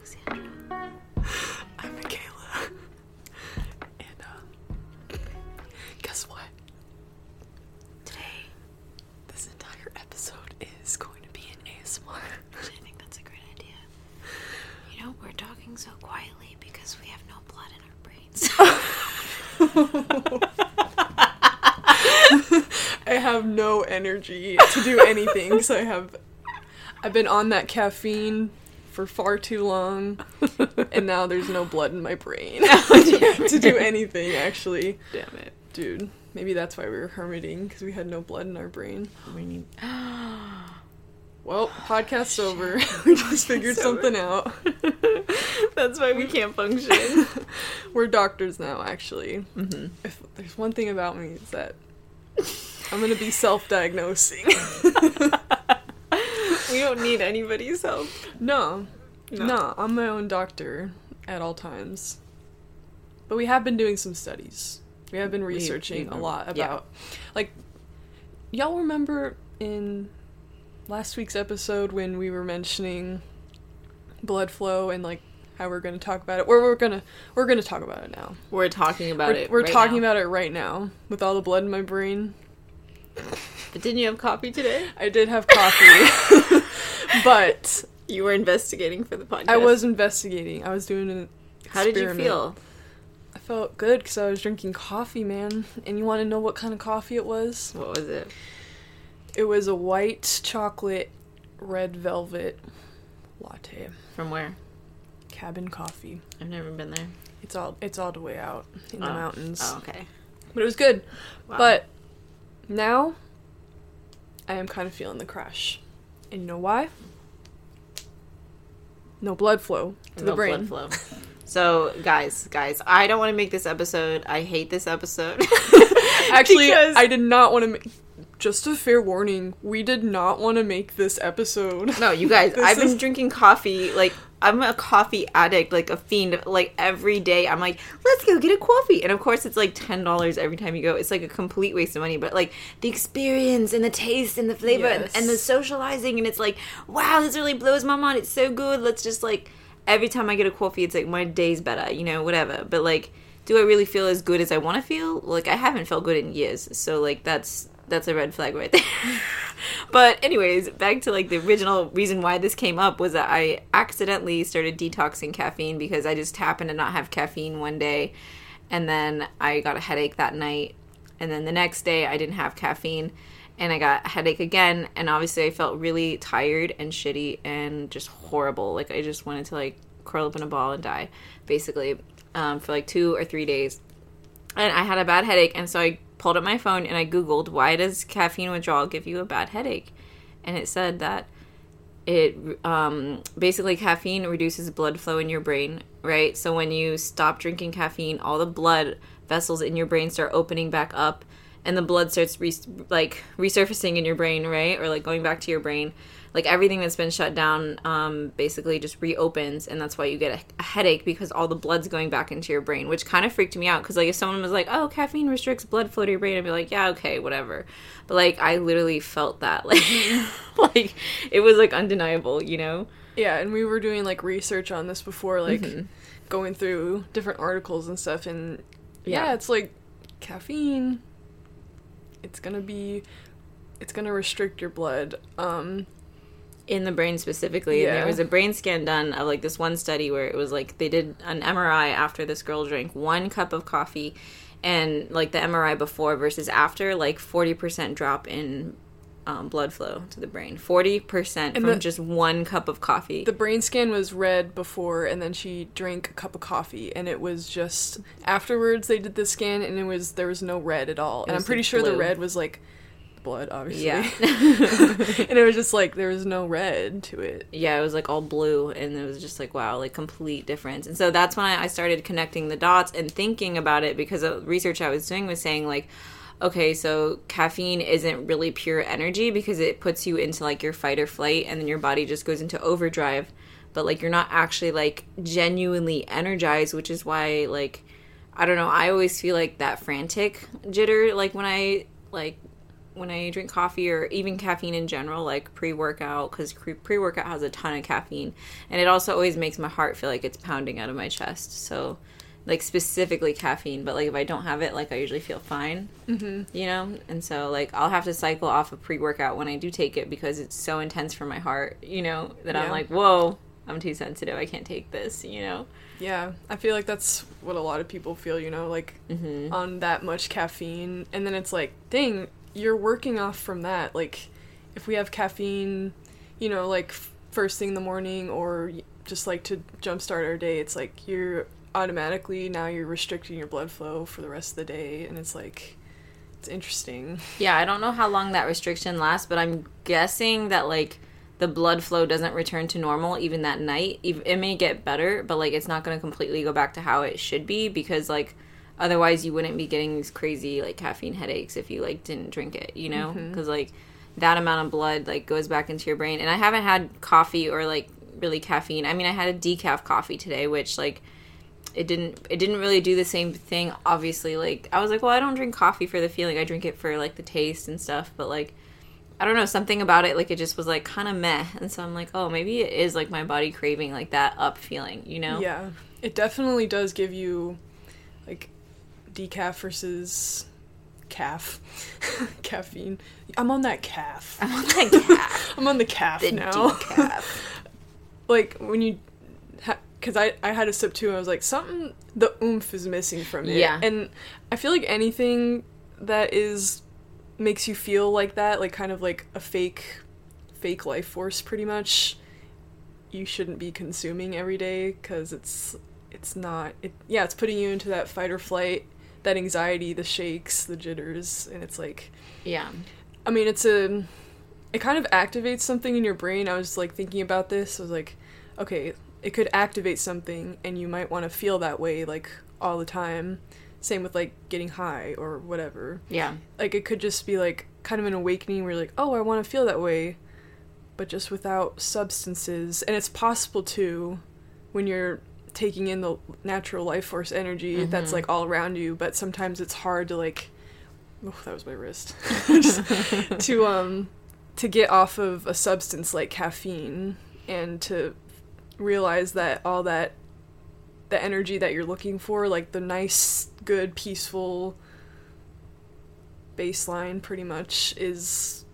Alexandra. I'm Michaela. And, uh, guess what? Today, this entire episode is going to be an ASMR. I think that's a great idea. You know, we're talking so quietly because we have no blood in our brains. I have no energy to do anything because I have I've been on that caffeine for far too long, and now there's no blood in my brain to do anything. Actually, Damn it. dude, maybe that's why we were hermiting because we had no blood in our brain. We need. Well, podcast's over. we just figured Podcast's over. something out. That's why we can't function. We're doctors now, actually. mm-hmm. If there's one thing about me, is that I'm gonna be self-diagnosing. We don't need anybody's help. no, No. no, I'm my own doctor at all times. But we have been doing some studies. We have been researching we've a been- lot yeah. about, like, y'all remember in last week's episode when we were mentioning blood flow and like how we're going to talk about it. Or we're gonna we're gonna talk about it now. We're talking about we're, it. We're right talking now. about it right now with all the blood in my brain. But didn't you have coffee today? I did have coffee, but You were investigating for the podcast. I was investigating. I was doing an. How did you feel? I felt good because I was drinking coffee, man. And you want to know what kind of coffee it was? What was it? It was a white chocolate red velvet latte. From where? Cabin coffee. I've never been there. It's all it's all the way out in the Oh. mountains. Oh, okay. But it was good. Wow. But now I am kind of feeling the crash. And you know why? No blood flow to the brain. blood flow. So, guys, guys, I don't want to make this episode. I hate this episode. Actually, Because- I did not want to make. Just a fair warning, we did not want to make this episode. No, you guys, I've been drinking coffee. Like, I'm a coffee addict, like a fiend. Like, every day, I'm like, let's go get a coffee. And of course, it's like $10 every time you go. It's like a complete waste of money. But, like, the experience and the taste and the flavor and, and the socializing, and it's like, wow, this really blows my mind. It's so good. Let's just, like, every time I get a coffee, it's like my day's better, you know, whatever. But, like, do I really feel as good as I want to feel? Like, I haven't felt good in years. So, like, that's. That's a red flag right there. But anyways, back to like the original reason why this came up was that I accidentally started detoxing caffeine because I just happened to not have caffeine one day and then I got a headache that night and then the next day I didn't have caffeine and I got a headache again and obviously I felt really tired and shitty and just horrible. Like I just wanted to like curl up in a ball and die basically um, for like 2 or 3 days and I had a bad headache, and so I pulled up my phone and I googled why does caffeine withdrawal give you a bad headache, and it said that it um, basically caffeine reduces blood flow in your brain, right? So when you stop drinking caffeine, all the blood vessels in your brain start opening back up, and the blood starts re- like resurfacing in your brain, right, or like going back to your brain. Like everything that's been shut down, um, basically just reopens, and that's why you get a, a headache because all the blood's going back into your brain, which kind of freaked me out. Because like if someone was like, "Oh, caffeine restricts blood flow to your brain," I'd be like, "Yeah, okay, whatever." But like I literally felt that, like, like it was like undeniable, you know? Yeah, and we were doing like research on this before, like Mm-hmm. going through different articles and stuff, and yeah, Yeah. it's like caffeine. It's gonna be, it's gonna restrict your blood. Um, in the brain specifically. And there was a brain scan done of like this one study where it was like they did an MRI after this girl drank one cup of coffee and like the MRI before versus after, like 40% drop in um, blood flow to the brain. 40% from the- just one cup of coffee. the brain scan was red before, and then she drank a cup of coffee, and it was just afterwards they did the scan, and it was there was no red at all, and I'm pretty like, sure the red was like blood, obviously. Yeah. and it was just like there was no red to it. yeah, it was like all blue, and it was just like wow, like complete difference. And so that's when I I started connecting the dots and thinking about it because the research I was doing was saying like, okay, so caffeine isn't really pure energy because it puts you into like your fight or flight, and then your body just goes into overdrive. But like you're not actually like genuinely energized, which is why like I don't know. I always feel like that frantic jitter, like when I like when I drink coffee or even caffeine in general, like pre workout, because pre workout has a ton of caffeine, and it also always makes my heart feel like it's pounding out of my chest. So, like specifically caffeine, but like if I don't have it, like I usually feel fine, mm-hmm. you know. And so like I'll have to cycle off of pre workout when I do take it because it's so intense for my heart, you know, that I'm like, whoa, I'm too sensitive. I can't take this, you know? Yeah, I feel like that's what a lot of people feel, you know, like Mm-hmm. on that much caffeine. And then it's like, dang, you're working off from that. Like, if we have caffeine, you know, like first thing in the morning or just like to jumpstart our day, it's like you're automatically now you're restricting your blood flow for the rest of the day. And it's like, it's interesting. Yeah, I don't know how long that restriction lasts, but I'm guessing that like the blood flow doesn't return to normal even that night. It may get better, but like it's not going to completely go back to how it should be because like otherwise you wouldn't be getting these crazy like caffeine headaches if you like didn't drink it, you know? Mm-hmm. Cuz like that amount of blood like goes back into your brain. And I haven't had coffee or like really caffeine. I mean, I had a decaf coffee today which like it didn't it didn't really do the same thing obviously. Like i was like well i don't drink coffee for the feeling. I drink it for like the taste and stuff. But like i don't know something about it like it just was like kind of meh. And so i'm like oh maybe it is like my body craving like that up feeling you know? Yeah, it definitely does give you like decaf versus calf caffeine. I'm on that calf. i'm on that calf I'm on the calf the now. decaf like when you, because I I had a sip too. and I was like something the oomph is missing from it. Yeah. and I feel like anything that is makes you feel like that, like kind of like a fake fake life force, pretty much. You shouldn't be consuming every day because it's it's not it yeah it's putting you into that fight or flight that anxiety the shakes the jitters and it's like yeah I mean, it's a. It kind of activates something in your brain. I was like thinking about this. I was like, okay, it could activate something, and you might want to feel that way like all the time. Same with like getting high or whatever. yeah Like it could just be like kind of an awakening where you're like, oh, I want to feel that way, but just without substances. And it's possible to when you're taking in the natural life force energy that's like all around you, but sometimes it's hard to like oh, that was my wrist. to um to get off of a substance like caffeine and to realize that all that the energy that you're looking for, like the nice, good, peaceful baseline pretty much is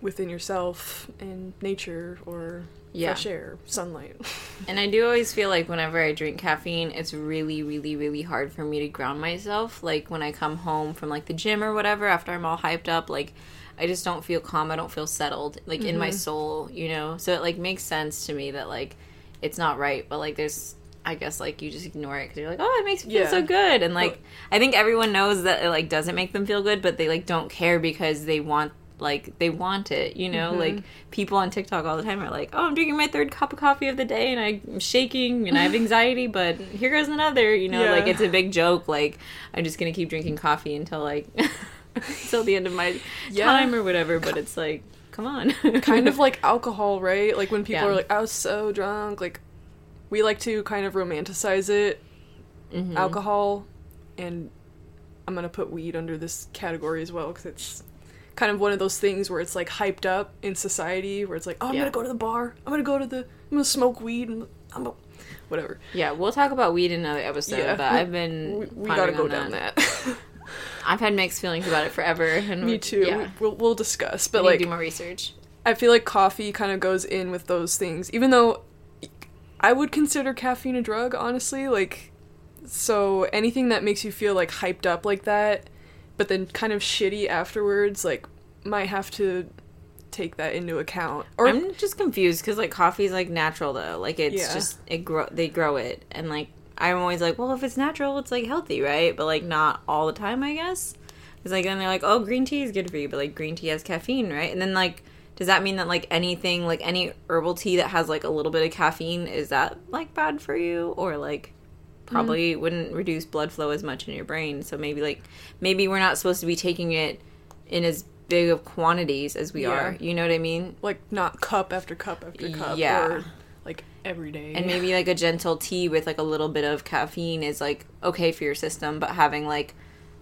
within yourself and nature or Yeah. fresh air, sunlight. And I do always feel like whenever I drink caffeine, it's really, really, really hard for me to ground myself. Like when I come home from like the gym or whatever, after I'm all hyped up, like I just don't feel calm. I don't feel settled, like in my mm-hmm. soul, you know? So it like makes sense to me that like it's not right, but like there's. I guess like you just ignore it because you're like, oh, it makes me feel Yeah. so good, and like I think everyone knows that it like doesn't make them feel good, but they like don't care because they want like they want it, you know. Like people on TikTok all the time are like, oh, I'm drinking my third cup of coffee of the day, and I'm shaking and I have anxiety, but here goes another, you know. Yeah. Like it's a big joke. Like I'm just gonna keep drinking coffee until like until the end of my Yeah. time or whatever. But it's like, come on, kind of like alcohol, right? Like when people Yeah. are like, I was so drunk, like we like to kind of romanticize it, Mhm. alcohol, and I'm gonna put weed under this category as well because it's kind of one of those things where it's like hyped up in society, where it's like, oh, I'm Yeah. gonna go to the bar, I'm gonna go to the, I'm gonna smoke weed, and I'm gonna, whatever. Yeah, we'll talk about weed in another episode. Yeah, but we- I've been We, we gotta go down that. I've had mixed feelings about it forever. And Me too. Yeah. We'll, we'll discuss, But like like do more research. I feel like coffee kind of goes in with those things, even though I would consider caffeine a drug, honestly. Like, so anything that makes you feel like hyped up like that, but then kind of shitty afterwards, like, might have to take that into account. Or I'm just confused because like coffee is like natural though. Like it's Yeah. just it grow they grow it and like I'm always like, well, if it's natural, it's like healthy, right? But like not all the time, I guess. Because like then they're like, oh, green tea is good for you, but like green tea has caffeine, right? And then like, does that mean that like anything like any herbal tea that has like a little bit of caffeine is that like bad for you or like probably mm. wouldn't reduce blood flow as much in your brain? So maybe like maybe we're not supposed to be taking it in as big of quantities as we Yeah. are. You know what I mean? like not cup after cup after cup. Yeah. Or like every day. and maybe like a gentle tea with like a little bit of caffeine is like okay for your system but having like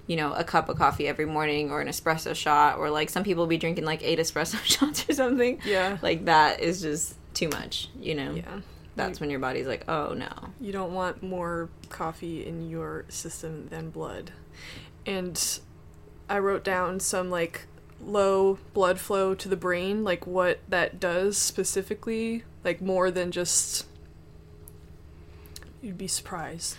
you know a cup of coffee every morning or an espresso shot or like some people be drinking like eight espresso shots or something Yeah. like that is just too much you know yeah. That's when your body's like oh no You don't want more coffee in your system than blood. And I wrote down some like low blood flow to the brain, like what that does specifically, like more than just you'd be surprised.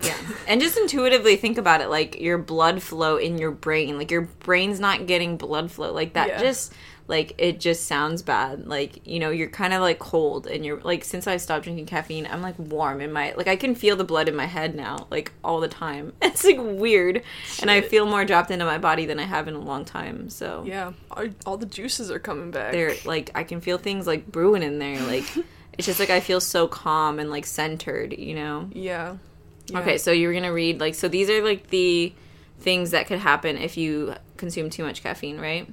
Yeah. And just intuitively think about it like your blood flow in your brain. Like your brain's not getting blood flow. Like that Yeah. just like it just sounds bad. Like, you know, you're kind of like cold and you're like since I stopped drinking caffeine, I'm like warm in my like I can feel the blood in my head now like all the time. It's like weird. And I feel more dropped into my body than I have in a long time. So Yeah, all, all the juices are coming back. they're like I can feel things like brewing in there like it's just like I feel so calm and like centered, you know. yeah. yeah. Okay, so you were gonna read like so these are like the things that could happen if you consume too much caffeine, right?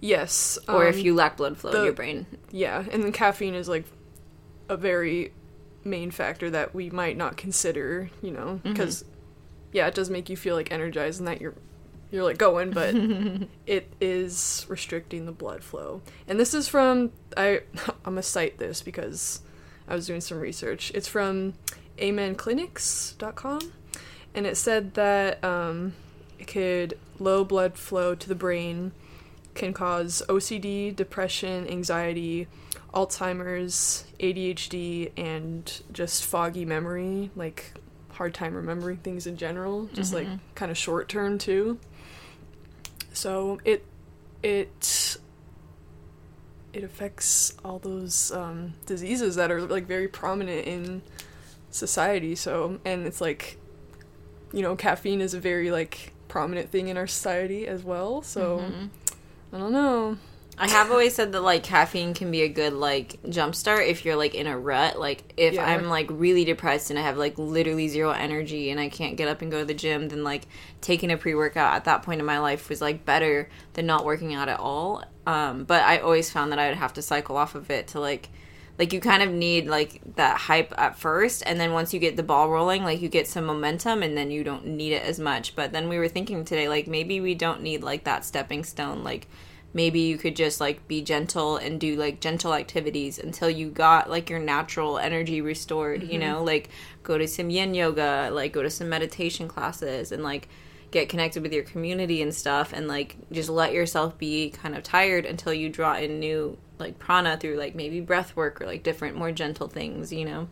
Yes. Or if um, you lack blood flow in your brain. Yeah, and then caffeine is like a very main factor that we might not consider, you know, Mm-hmm. because yeah, it does make you feel like energized and that you're you're like going, but it is restricting the blood flow. And this is from I I'm gonna cite this because I was doing some research. It's from amenclinics.com and it said that um, it could low blood flow to the brain can cause OCD, depression, anxiety, Alzheimer's, ADHD, and just foggy memory, like hard time remembering things in general, just like kind of short term too. So it it it affects all those um, diseases that are like very prominent in society. So and it's like you know caffeine is a very like prominent thing in our society as well. So I don't know. I have always said that like caffeine can be a good like jumpstart if you're like in a rut. Like if Yeah. I'm like really depressed and I have like literally zero energy and I can't get up and go to the gym, then like taking a pre workout at that point in my life was like better than not working out at all. Um, but I always found that I would have to cycle off of it to like like you kind of need like that hype at first and then once you get the ball rolling like you get some momentum and then you don't need it as much. But then we were thinking today like maybe we don't need like that stepping stone. Like maybe you could just like be gentle and do like gentle activities until you got like your natural energy restored you mm-hmm. know? Like go to some yin yoga like go to some meditation classes and like get connected with your community and stuff and like just let yourself be kind of tired until you draw in new like prana through like maybe breath work or like different more gentle things you know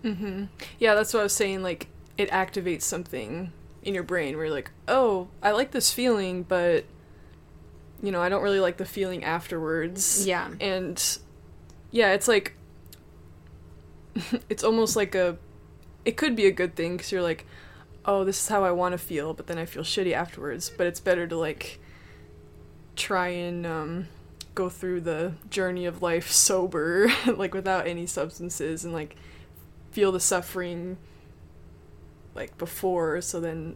Yeah, that's what I was saying. Like, it activates something in your brain where you're like, oh, I like this feeling, but, you know, I don't really like the feeling afterwards. Yeah. And, yeah, it's like, it's almost like a, it could be a good thing because you're like, oh, this is how I want to feel, but then I feel shitty afterwards. But it's better to, like, try and, um, go through the journey of life sober, like, without any substances and, like, feel the suffering like before so then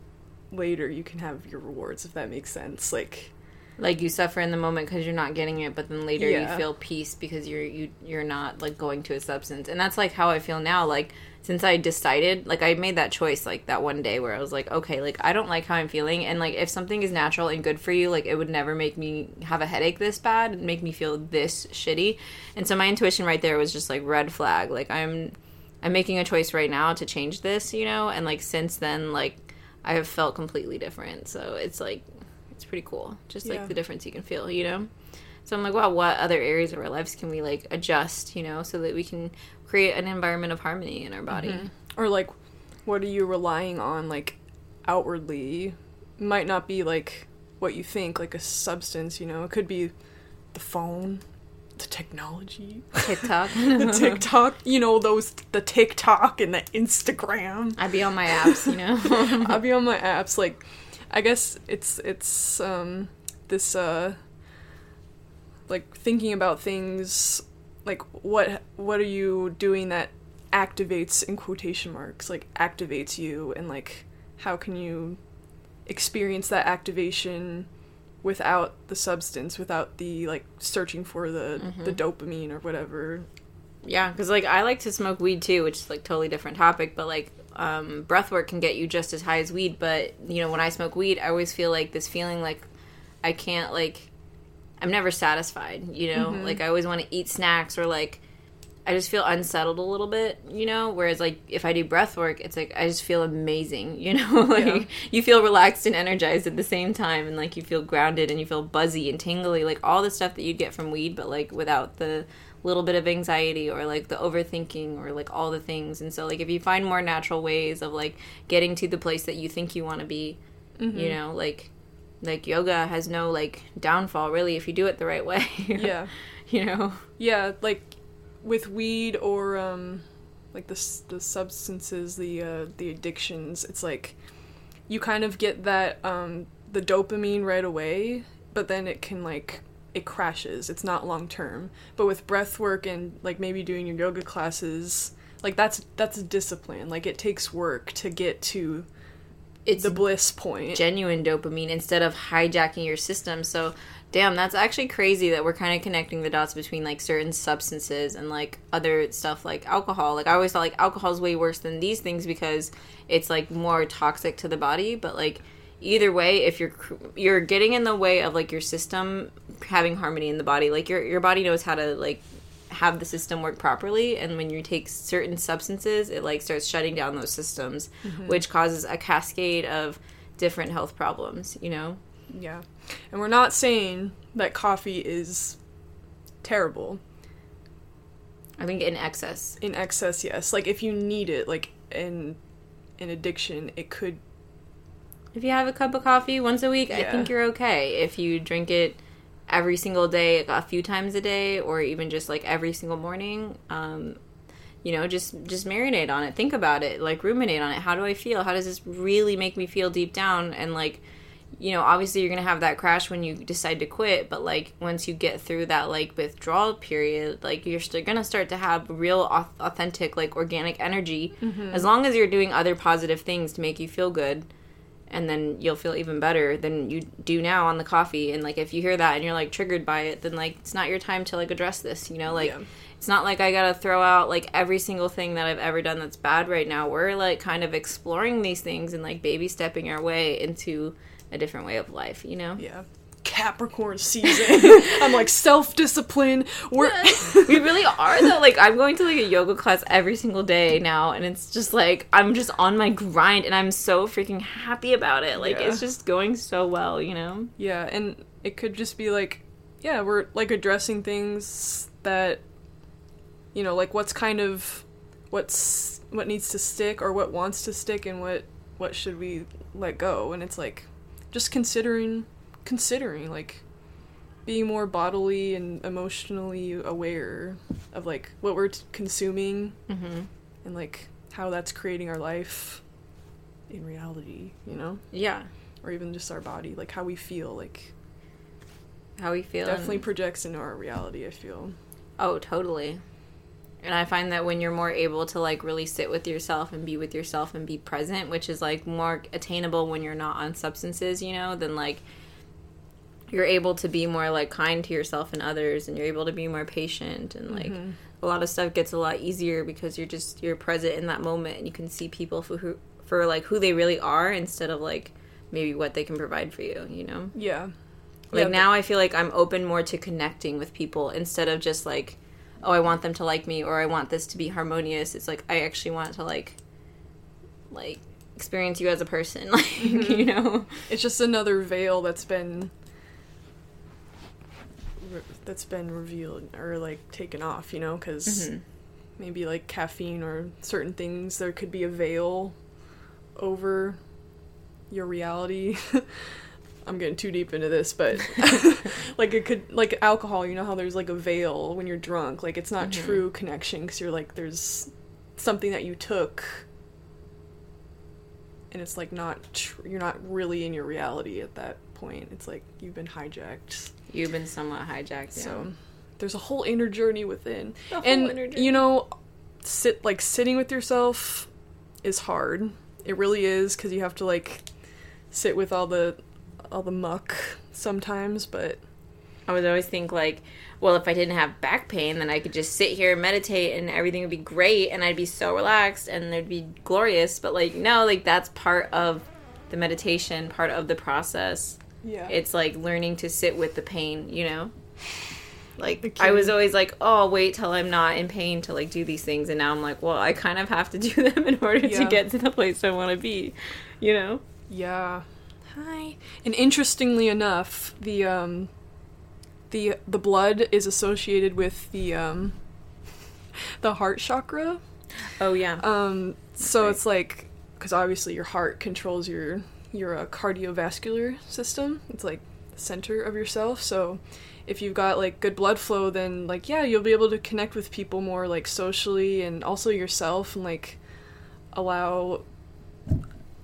later you can have your rewards if that makes sense. Like like you suffer in the moment because you're not getting it but then later Yeah. you feel peace because you're you you're not like going to a substance. And that's like how i feel now like since i decided like i made that choice like that one day where i was like okay like i don't like how i'm feeling. And like if something is natural and good for you like it would never make me have a headache this bad and make me feel this shitty. And so my intuition right there was just like red flag. Like i'm i'm making a choice right now to change this you know? And like since then like i have felt completely different. So it's like pretty cool. Just like Yeah. the difference you can feel you know? So i'm like wow what other areas of our lives can we like adjust you know so that we can create an environment of harmony in our body? Mm-hmm. Or like what are you relying on like outwardly? Might not be like what you think like a substance you know? It could be the phone the technology tiktok. the tiktok you know those the tiktok and the instagram. I'd be on my apps you know? I'd be on my apps. Like, I guess it's it's um this uh like thinking about things like what what are you doing that activates in quotation marks like activates you and like how can you experience that activation without the substance without the like searching for the the dopamine or whatever Yeah, because like I like to smoke weed too, which is like totally different topic. But like um, breath work can get you just as high as weed. But you know, when I smoke weed, I always feel like this feeling like I can't like I'm never satisfied. You know, like I always want to eat snacks or like I just feel unsettled a little bit. You know, whereas like if I do breath work, it's like I just feel amazing. You know, like Yeah. you feel relaxed and energized at the same time, and like you feel grounded and you feel buzzy and tingly, like all the stuff that you'd get from weed, but like without the little bit of anxiety or like the overthinking or like all the things. And so like if you find more natural ways of like getting to the place that you think you want to be, Mm-hmm. you know, like like yoga has no like downfall really if you do it the right way. Yeah. you know. Yeah, like with weed or um like the the substances, the uh the addictions, it's like you kind of get that um the dopamine right away, but then it can like it crashes. It's not long term. But with breath work and like maybe doing your yoga classes, like that's that's a discipline. Like it takes work to get to It's the bliss point. genuine dopamine instead of hijacking your system. So, damn, that's actually crazy that we're kind of connecting the dots between like certain substances and like other stuff like alcohol. Like I always thought like alcohol is way worse than these things because it's like more toxic to the body, but like either way if you're you're getting in the way of like your system having harmony in the body like your your body knows how to like have the system work properly and when you take certain substances it like starts shutting down those systems mm-hmm. which causes a cascade of different health problems you know Yeah. And we're not saying that coffee is terrible. i think in excess In excess, yes. Like if you need it, like in an addiction, it could if you have a cup of coffee once a week i think you're okay if you drink it every single day a few times a day or even just like every single morning um you know just just marinate on it. Think about it. Like ruminate on it. How do i feel? How does this really make me feel deep down? And like you know obviously you're gonna have that crash when you decide to quit but like once you get through that like withdrawal period like you're still gonna start to have real authentic like organic energy as long as you're doing other positive things to make you feel good and then you'll feel even better than you do now on the coffee and like if you hear that and you're like triggered by it then like it's not your time to like address this you know like Yeah. it's not like i gotta throw out like every single thing that i've ever done that's bad right now we're like kind of exploring these things and like baby stepping our way into a different way of life you know yeah. Capricorn season. I'm like self discipline. We're we really are though like i'm going to like a yoga class every single day now and it's just like i'm just on my grind and i'm so freaking happy about it like Yeah. it's just going so well you know Yeah, and it could just be like, yeah, we're like addressing things that, you know, like what's kind of, what's what needs to stick or what wants to stick and what what should we let go, and it's like, just considering, considering like, being more bodily and emotionally aware of like what we're t- consuming mm-hmm. and like how that's creating our life in reality, you know, yeah. Or even just our body, like how we feel, like how we feel definitely and- projects into our reality i feel. Oh totally. And i find that when you're more able to like really sit with yourself and be with yourself and be present which is like more attainable when you're not on substances you know than like you're able to be more like kind to yourself and others and you're able to be more patient and like mm-hmm. a lot of stuff gets a lot easier because you're just you're present in that moment and you can see people for who for like who they really are instead of like maybe what they can provide for you you know yeah like Yeah, now I feel like I'm open more to connecting with people instead of just like, oh, I want them to like me or I want this to be harmonious. It's like I actually want to like like experience you as a person. Like, mm-hmm. you know. it's just another veil that's been that's been revealed or like taken off you know because Mhm. maybe like caffeine or certain things there could be a veil over your reality i'm getting too deep into this but like it could like alcohol you know how there's like a veil when you're drunk like it's not Mhm. true connection because you're like there's something that you took and it's like not tr- you're not really in your reality at that point it's like you've been hijacked You've been somewhat hijacked. Yeah. so there's a whole inner journey within and journey. you know sit like sitting with yourself is hard it really is because you have to like sit with all the all the muck sometimes but I would always think like, well, if I didn't have back pain, then I could just sit here and meditate and everything would be great and I'd be so relaxed and it'd be glorious. But like, no, like that's part of the meditation, part of the process. Yeah it's like learning to sit with the pain you know like The i was always like oh wait till i'm not in pain to like do these things and now i'm like well i kind of have to do them in order to get to the place i want to be you know Yeah. Hi. And interestingly enough, the um the the blood is associated with the um the heart chakra. Oh yeah. Um, so right. it's like because obviously your heart controls your your uh, cardiovascular system. It's like the center of yourself. So if you've got like good blood flow, then like yeah, you'll be able to connect with people more like socially and also yourself and like allow.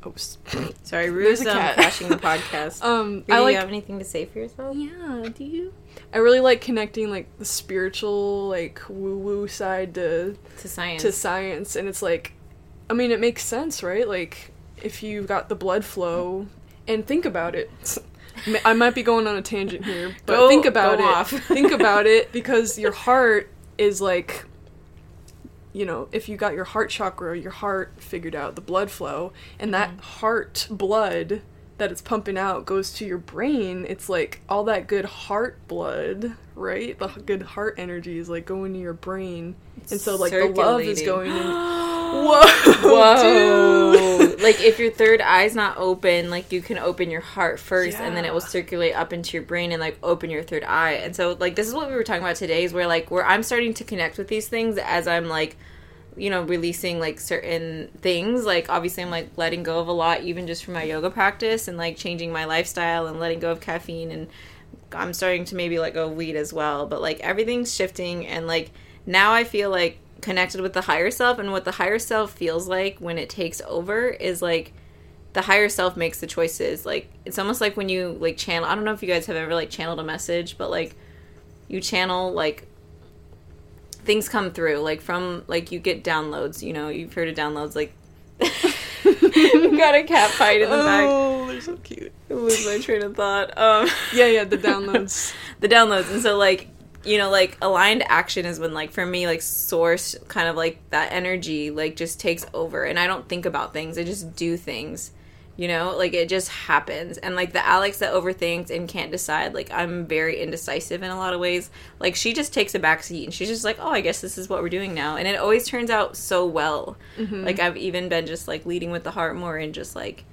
Oops. Sorry, Rue's um, crashing the podcast. um, do I you like have anything to say for yourself? Yeah, do you? I really like connecting like the spiritual, like woo woo side to To science. to science, and it's like, I mean, it makes sense, right? Like if you've got the blood flow, and think about it. I might be going on a tangent here, but Go- think about it. off. think about it because your heart is like you know, if you got your heart chakra, your heart figured out the blood flow, and that Mm-hmm. heart blood that it's pumping out goes to your brain, it's like all that good heart blood, right? The good heart energy is like going to your brain. And so like the love is going in. Whoa. Whoa! dude. like if your third eye's not open, like you can open your heart first, and then it will circulate up into your brain and like open your third eye. And so like this is what we were talking about today, is where like where I'm starting to connect with these things as I'm like, you know, releasing like certain things. Like obviously I'm like letting go of a lot, even just from my yoga practice, and like changing my lifestyle and letting go of caffeine and I'm starting to maybe let go of weed as well, but like everything's shifting and like now I feel like connected with the higher self and what the higher self feels like when it takes over is like the higher self makes the choices. Like it's almost like when you like channel I don't know if you guys have ever like channeled a message, but like you channel like things come through like from like you get downloads, you know, you've heard of downloads like got a cat fight in the back. Oh, they're so cute. It was my train of thought. Um Yeah, yeah, the downloads. the downloads and so like you know like aligned action is when like for me like source kind of like that energy like just takes over and i don't think about things i just do things you know? Like it just happens and like the alex that overthinks and can't decide like i'm very indecisive in a lot of ways. Like she just takes a back seat and she's just like oh i guess this is what we're doing now and it always turns out so well. Mm-hmm. Like i've even been just like leading with the heart more and just like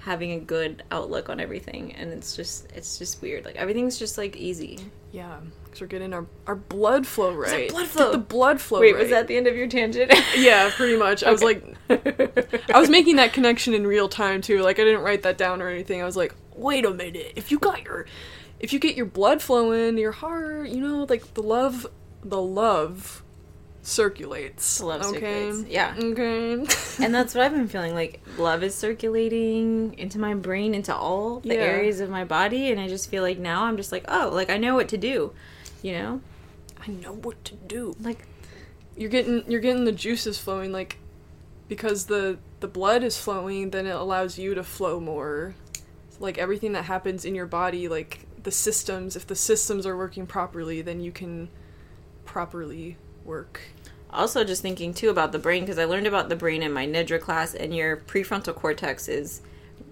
having a good outlook on everything and it's just it's just weird. Like everything's just like easy. Yeah, because we're getting our, our blood flow right. blood Get flow. the blood flow Wait, right. was that the end of your tangent? Yeah, pretty much. I was like, I was making that connection in real time too. Like I didn't write that down or anything. I was like, wait a minute. If you got your, if you get your blood flowing, your heart, you know, like the love, the love circulates. Love okay? circulates, yeah. Okay. and that's what I've been feeling like love is circulating into my brain, into all the Yeah. areas of my body, and I just feel like now I'm just like, oh, like I know what to do, you know? I know what to do. Like, You're getting you're getting the juices flowing like because the the blood is flowing, then it allows you to flow more. Like everything that happens in your body, like the systems, if the systems are working properly, then you can properly work. also just thinking too about the brain, because I learned about the brain in my Nidra class, and your prefrontal cortex is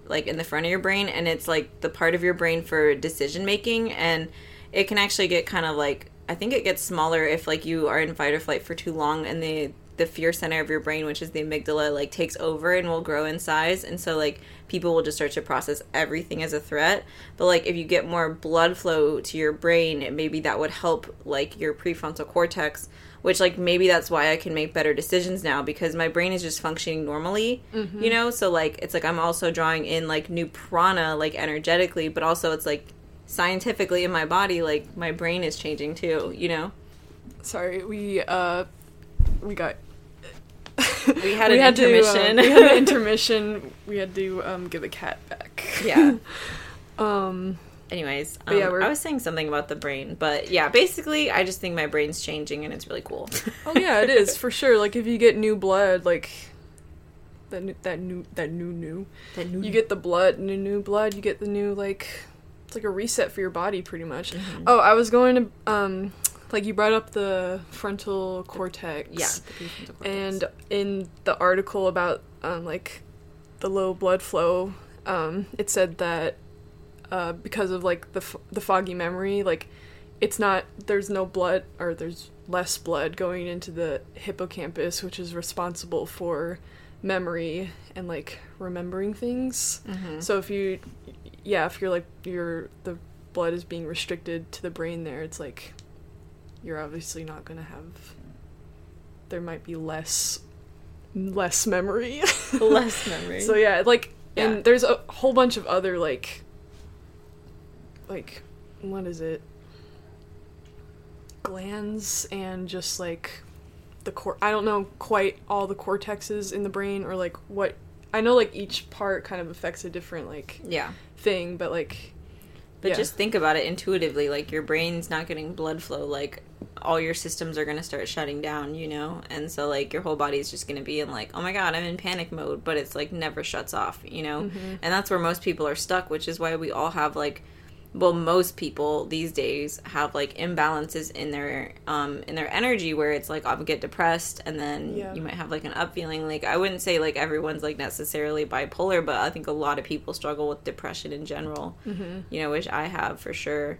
like in the front of your brain, and it's like the part of your brain for decision making, and it can actually get kind of like I think it gets smaller if like you are in fight or flight for too long, and the the fear center of your brain, which is the amygdala, like takes over and will grow in size, and so like people will just start to process everything as a threat. But like if you get more blood flow to your brain, maybe that would help like your prefrontal cortex which like maybe that's why I can make better decisions now because my brain is just functioning normally, mm-hmm. you know? So like it's like I'm also drawing in like new prana like energetically, but also it's like scientifically in my body like my brain is changing too, you know? Sorry, we uh we got We had an to, uh, intermission. we had an intermission. We had to um give a cat back. Yeah. Um Anyways, um, yeah, I was saying something about the brain, but yeah, basically I just think my brain's changing and it's really cool. Oh yeah, it is for sure. Like if you get new blood, like that new, that new that new new, That new- you get the blood, new new blood. You get the new like it's like a reset for your body, pretty much. Mm-hmm. Oh, I was going to um like you brought up the frontal cortex. yeah. prefrontal cortex. And in the article about um, like the low blood flow, um, it said that uh, because of like the f- the foggy memory, like it's not there's no blood or there's less blood going into the hippocampus, which is responsible for memory and like remembering things. Mhm. So if you, yeah, if you're like you're the blood is being restricted to the brain there, it's like you're obviously not gonna have. There might be less, less memory. Less memory. So yeah, like, Yeah. and there's a whole bunch of other like, like, what is it? Glands and just like the core. I don't know quite all the cortexes in the brain or like what. I know like each part kind of affects a different like yeah. Thing, but like, But yeah. just think about it intuitively. Like your brain's not getting blood flow. Like all your systems are going to start shutting down, you know? And so like your whole body's just going to be in like, oh my God, I'm in panic mode. But it's like never shuts off, you know? Mm-hmm. And that's where most people are stuck, which is why we all have like, well, most people these days have like imbalances in their um in their energy where it's like I'll get depressed and then Yeah. you might have like an up feeling. Like I wouldn't say like everyone's like necessarily bipolar, but I think a lot of people struggle with depression in general. Mm-hmm. You know, which I have for sure.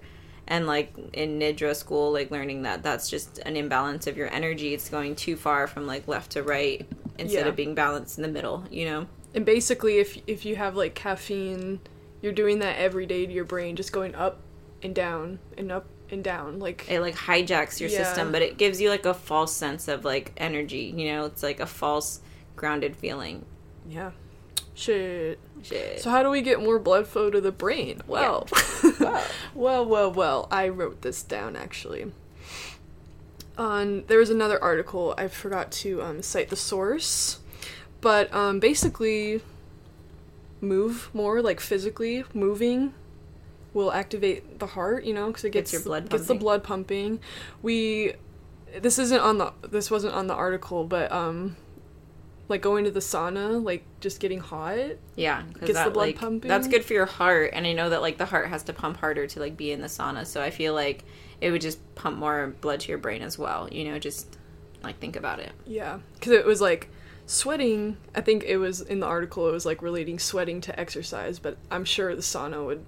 And like in Nidra school, like learning that that's just an imbalance of your energy. It's going too far from like left to right instead Yeah. of being balanced in the middle. You know. and basically, if if you have like caffeine, you're doing that every day to your brain, just going up and down and up and down, like it like hijacks your Yeah. system but it gives you like a false sense of like energy you know it's like a false grounded feeling yeah, shit. shit So how do we get more blood flow to the brain? Well, Well. well, well, well. I wrote this down actually. On there was another article I forgot to um, cite the source, but um, basically, move more like physically moving will activate the heart. You know, because it Gets gets your blood gets the blood pumping. We this isn't on the this wasn't on the article, but um, like going to the sauna, like just getting hot. Yeah, Gets the blood like, pumping. that's good for your heart and i know that like the heart has to pump harder to like be in the sauna so i feel like it would just pump more blood to your brain as well you know just like think about it Yeah, because it was like sweating. I think it was in the article. It was like relating sweating to exercise, but I'm sure the sauna would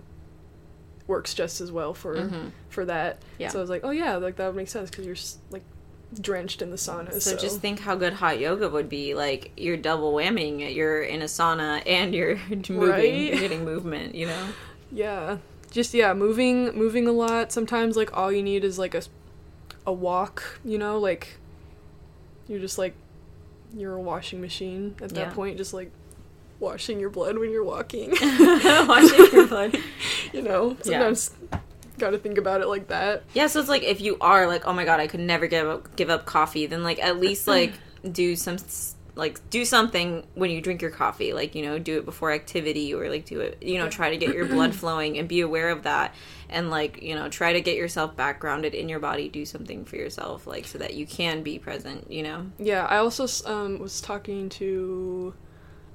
works just as well for for that. Mm-hmm. Yeah. So I was like, oh yeah, like that would make sense because you're like drenched in the sauna. so, So, just think how good hot yoga would be like you're double whamming it you're in a sauna and you're moving Right? you're getting movement you know yeah, just yeah, moving moving a lot. Sometimes like all you need is like a a walk. You know, like you're just like you're a washing machine at that Yeah. point, just like washing your blood when you're walking. Watching your blood. you know Yeah. sometimes gotta think about it like that Yeah, so it's like if you are like, oh my god, I could never give up give up coffee, then like at least like do some like do something when you drink your coffee, like you know, do it before activity or like do it, you know, try to get your blood flowing and be aware of that and like, you know, try to get yourself back grounded in your body, do something for yourself like so that you can be present, you know. yeah i also um, was talking to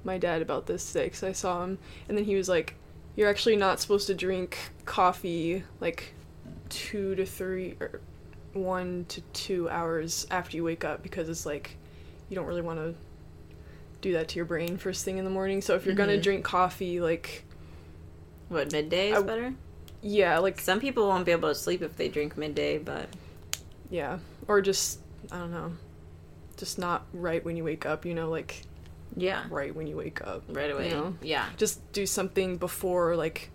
my dad about this today because i saw him and then he was like you're actually not supposed to drink coffee like two to three or one to two hours after you wake up because it's like you don't really want to do that to your brain first thing in the morning so if you're gonna Mhm. drink coffee like What midday is I- better? Yeah like Some people won't be able to sleep if they drink midday, but Yeah. Or just I don't know. Just not right when you wake up, you know, like yeah, right when you wake up. right away. You know? Yeah. Just do something before like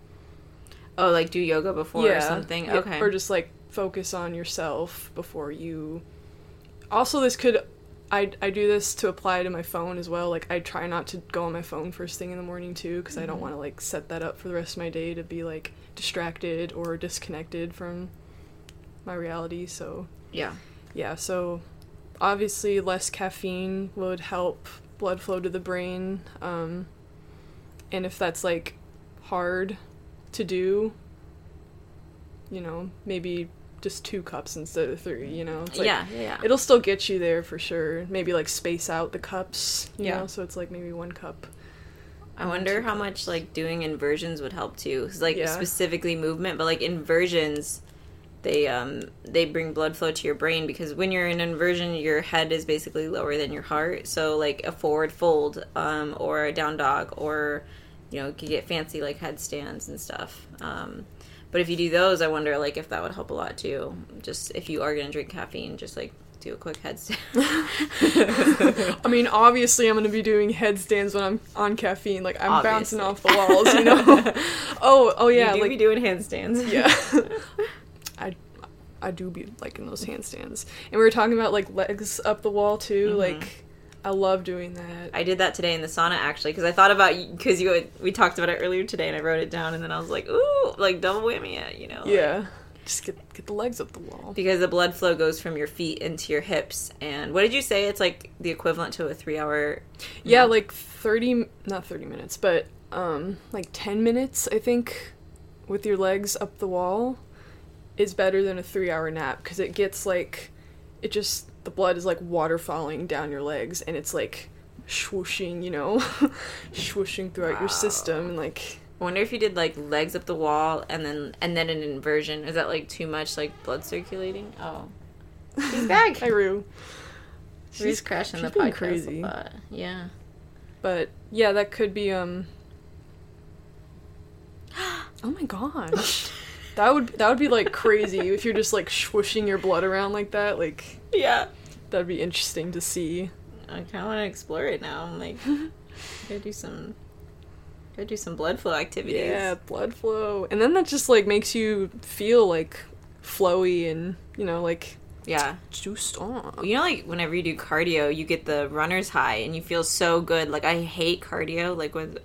Oh, like do yoga before yeah, or something. Okay. Or just like focus on yourself before you Also this could I, I do this to apply to my phone as well. Like I try not to go on my phone first thing in the morning too because Mm-hmm. I don't want to like set that up for the rest of my day to be like distracted or disconnected from my reality. So yeah. yeah, so obviously less caffeine would help blood flow to the brain. Um, and if that's like hard to do, you know, maybe just two cups instead of three, you know? It's like, yeah, yeah, yeah. It'll still get you there for sure. Maybe like space out the cups, you Yeah. know? So it's like maybe one cup. I wonder how much like doing inversions would help too. 'Cause, like Yeah. specifically movement, but like inversions, they um they bring blood flow to your brain because when you're in inversion, your head is basically lower than your heart. So like a forward fold, um, or a down dog, or you know, you could get fancy like headstands and stuff. Um, but if you do those, I wonder like if that would help a lot too. Just if you are gonna drink caffeine, just like do a quick headstand. I mean, obviously, I'm gonna be doing headstands when I'm on caffeine. Like I'm bouncing off the walls, you know. oh, oh yeah, you do like be doing handstands. yeah. I I do be liking those handstands. And we were talking about like legs up the wall too. Mhm. Like I love doing that. I did that today in the sauna actually because I thought about because you we talked about it earlier today and I wrote it down and then I was like ooh like double whammy it you know like- yeah. Just get get the legs up the wall. because the blood flow goes from your feet into your hips and what did you say it's like the equivalent to a three hour Yeah, nap? like 30 not 30 minutes, but um like 10 minutes I think with your legs up the wall is better than a 3-hour nap cuz it gets like it just the blood is like water falling down your legs and it's like swooshing, you know, swooshing throughout Wow. your system and like I wonder if you did like legs up the wall and then and then an inversion is that like too much like blood circulating oh she's back Hi Rue. she's crashing she's the podcast crazy. a lot. yeah But yeah, that could be um Oh my gosh. That would that would be like crazy if you're just like swooshing your blood around like that. Like yeah that'd be interesting to see. I kind of want to explore it now I'm like go do some go do some blood flow activities Yeah, blood flow. And then that just like makes you feel like flowy and, you know, like yeah juiced on. You know, like whenever you do cardio, you get the runner's high and you feel so good. Like I hate cardio. Like when,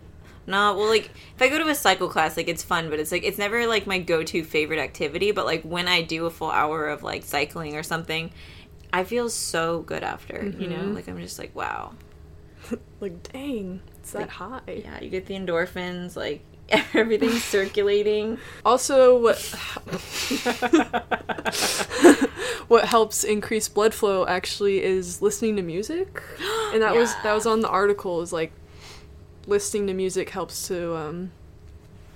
no, well, like if I go to a cycle class, like it's fun, but it's like it's never like my go-to favorite activity. But like when I do a full hour of like cycling or something, I feel so good after. You know, Mhm. like I'm just like wow. Like dang, it's that Like, high. Yeah, you get the endorphins. Like everything's circulating. Also, what what helps increase blood flow actually is listening to music, and that was that was on the article. Is like listening to music helps to um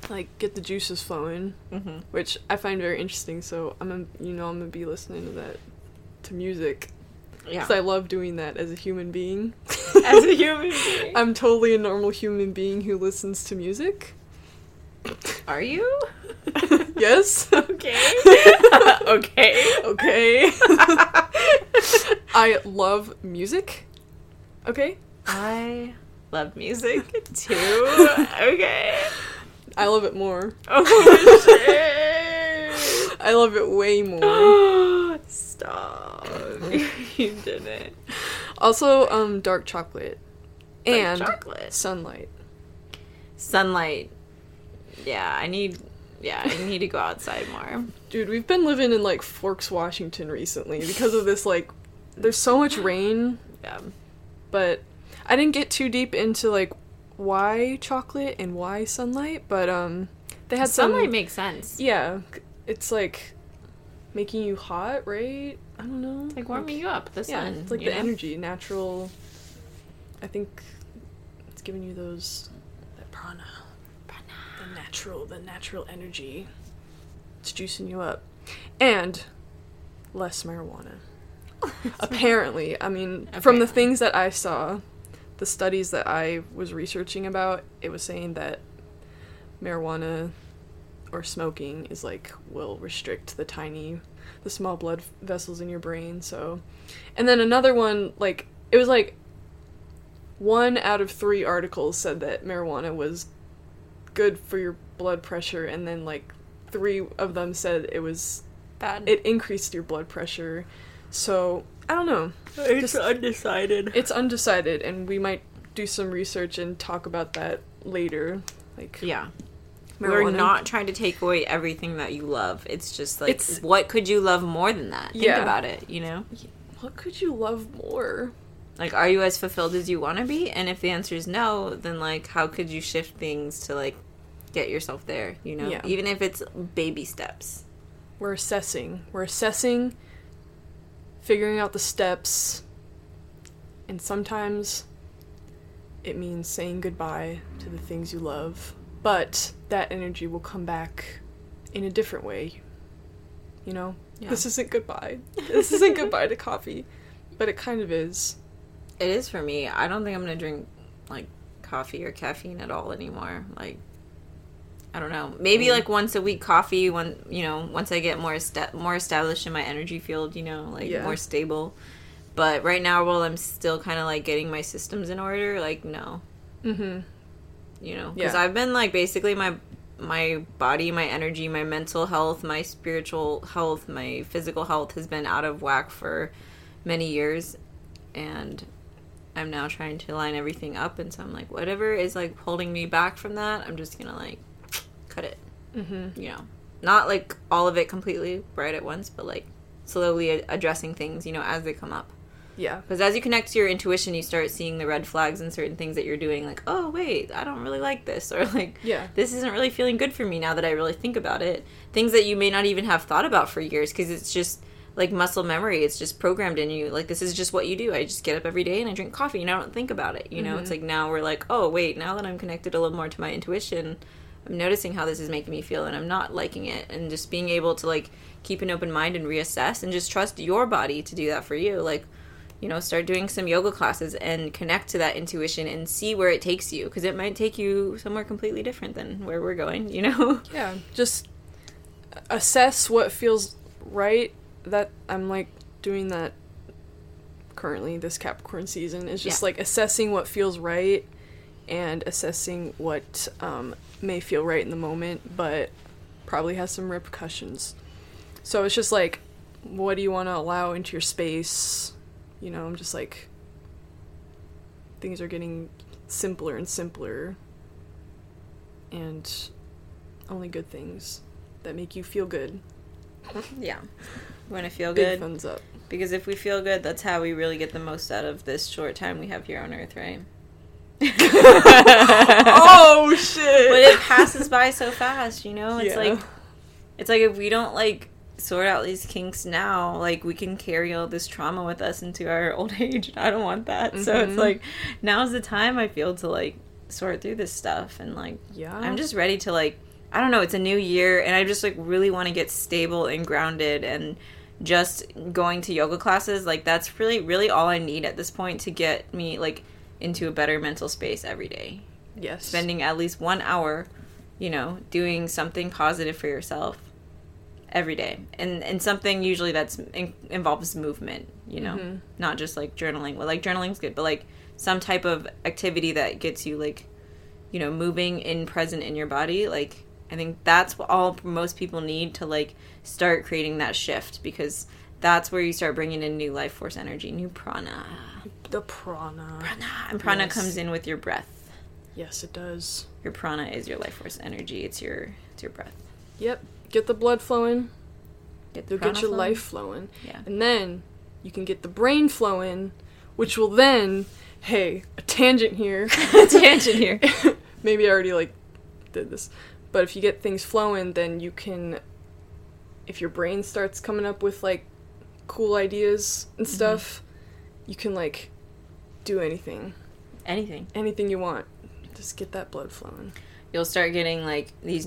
like get the juices flowing, hmm which I find very interesting. So I'm gonna, you know I'm gonna be listening to that to music Yeah, because I love doing that as a human being. as a human being. I'm totally a normal human being who listens to music. Are you? yes. okay. okay. Okay. I love music. Okay. I love music too. okay. I love it more. Oh shit. I love it way more. Stop. you didn't. Also, um, dark chocolate Dark and chocolate. sunlight. Sunlight. Yeah, I need. Yeah, I need to go outside more. Dude, we've been living in like Forks, Washington recently because of this. Like, there's so much rain, Yeah. but I didn't get too deep into like why chocolate and why sunlight. But um, they had some Sunlight makes sense. Yeah, it's like making you hot, right? I don't know. It's like warming you up. The Yeah, sun. it's like the know? energy, natural. I think it's giving you those that prana, the natural, the natural energy. It's juicing you up, and less marijuana. Apparently, I mean, from the things that I saw, the studies that I was researching about, it was saying that marijuana or smoking is like will restrict the tiny the small blood vessels in your brain so and then another one like it was like one out of three articles said that marijuana was good for your blood pressure and then like three of them said it was Bad. it increased your blood pressure so i don't know it's just- undecided. it's undecided and we might do some research and talk about that later like yeah. We're not trying to take away everything that you love. It's just like, It's- what could you love more than that? Think Yeah. about it, you know? what could you love more Like, are you as fulfilled as you want to be? And if the answer is no, then, like, how could you shift things to, like, get yourself there, you know? Yeah. Even if it's baby steps. we're assessing. We're assessing, figuring out the steps, and sometimes it means saying goodbye to the things you love. But that energy will come back in a different way. You know? Yeah. This isn't goodbye. This isn't goodbye to coffee. But it kind of is. It is for me. I don't think I'm going to drink, like, coffee or caffeine at all anymore. Like, I don't know. Maybe, Mm. like, once a week coffee when, you know, once I get more, esta- more established in my energy field, you know, like, Yeah. more stable. But right now, while I'm still kind of like getting my systems in order, like no, Mm-hmm. You know, because Yeah. I've been like basically my my body, my energy, my mental health, my spiritual health, my physical health has been out of whack for many years, and I'm now trying to line everything up. And so I'm like, whatever is like holding me back from that, I'm just gonna like cut it. Mm-hmm. You know, not like all of it completely right at once, but like slowly a- addressing things, you know, as they come up. Yeah. Because as you connect to your intuition, you start seeing the red flags and certain things that you're doing. Like, oh wait, I don't really like this, or like, Yeah. this isn't really feeling good for me now that I really think about it. Things that you may not even have thought about for years because it's just like muscle memory. It's just programmed in you. Like this is just what you do. I just get up every day and I drink coffee and I don't think about it. You know, it's mm-hmm. like now we're like, oh wait, now that I'm connected a little more to my intuition, I'm noticing how this is making me feel and I'm not liking it. And just being able to like keep an open mind and reassess and just trust your body to do that for you. Like you know, start doing some yoga classes and connect to that intuition and see where it takes you because it might take you somewhere completely different than where we're going, you know? Yeah. Just assess what feels right. That I'm like doing that currently this Capricorn season is just Yeah. like assessing what feels right and assessing what um, may feel right in the moment, but probably has some repercussions. So it's just like, what do you want to allow into your space? You know, I'm just like, things are getting simpler and simpler, and only good things that make you feel good. yeah. We want to feel Big good thumbs up. because if we feel good, that's how we really get the most out of this short time we have here on Earth, right? oh shit! but it passes by so fast, you know? It's Yeah. like it's like if we don't like sort out these kinks now, like we can carry all this trauma with us into our old age. and I don't want that. So it's Mhm. like now's the time I feel to like sort through this stuff and like yeah, I'm just ready to like I don't know, it's a new year and I just like really want to get stable and grounded and just going to yoga classes like that's really really all I need at this point to get me like into a better mental space every day yes, spending at least one hour, you know, doing something positive for yourself every day, and and something usually that's in, involves movement, you know, Mhm. not just like journaling. Well, like journaling's good, but like some type of activity that gets you like, you know, moving in present in your body. Like I think that's what all most people need to like start creating that shift because that's where you start bringing in new life force energy, new prana. the prana. Prana and prana Yes. comes in with your breath. Yes, it does. Your prana is your life force energy. It's your it's your breath. Yep, get the blood flowing. Get You'll get your flowing. life flowing, Yeah. and then you can get the brain flowing, which will then, hey, a tangent here. A tangent here. Maybe I already like did this, but if you get things flowing, then you can. If your brain starts coming up with like cool ideas and Mm-hmm. stuff, you can like do anything, Anything. anything you want. Just get that blood flowing. You'll start getting like these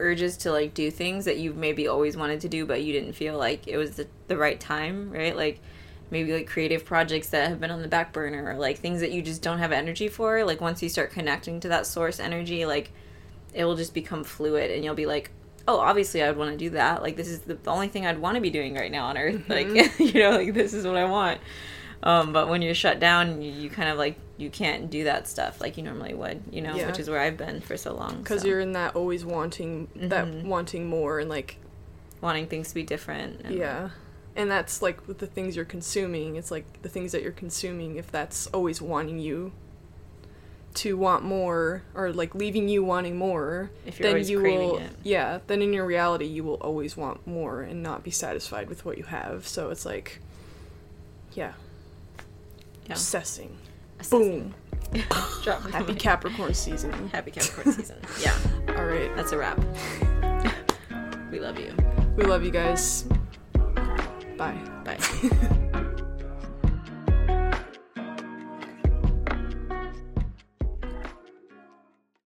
urges to like do things that you've maybe always wanted to do, but you didn't feel like it was the, the right time, right? Like maybe like creative projects that have been on the back burner or like things that you just don't have energy for. Like once you start connecting to that source energy, like it will just become fluid and you'll be like, oh, obviously I would want to do that. Like this is the only thing I'd want to be doing right now on earth. Like, you know, like this is what I want. Um, but when you're shut down, you, you kind of like you can't do that stuff like you normally would, you know, Yeah. which is where I've been for so long. because so. you're in that always wanting that Mhm. wanting more and like wanting things to be different. And, yeah and that's like with the things you're consuming it's like the things that you're consuming if that's always wanting you to want more or like leaving you wanting more If you're then always you will it. yeah then in your reality you will always want more and not be satisfied with what you have so it's like yeah, Yeah. obsessing. Boom Drop happy. Capricorn season Happy Capricorn season. Yeah, all right that's a wrap. we love you. we love you guys bye Bye.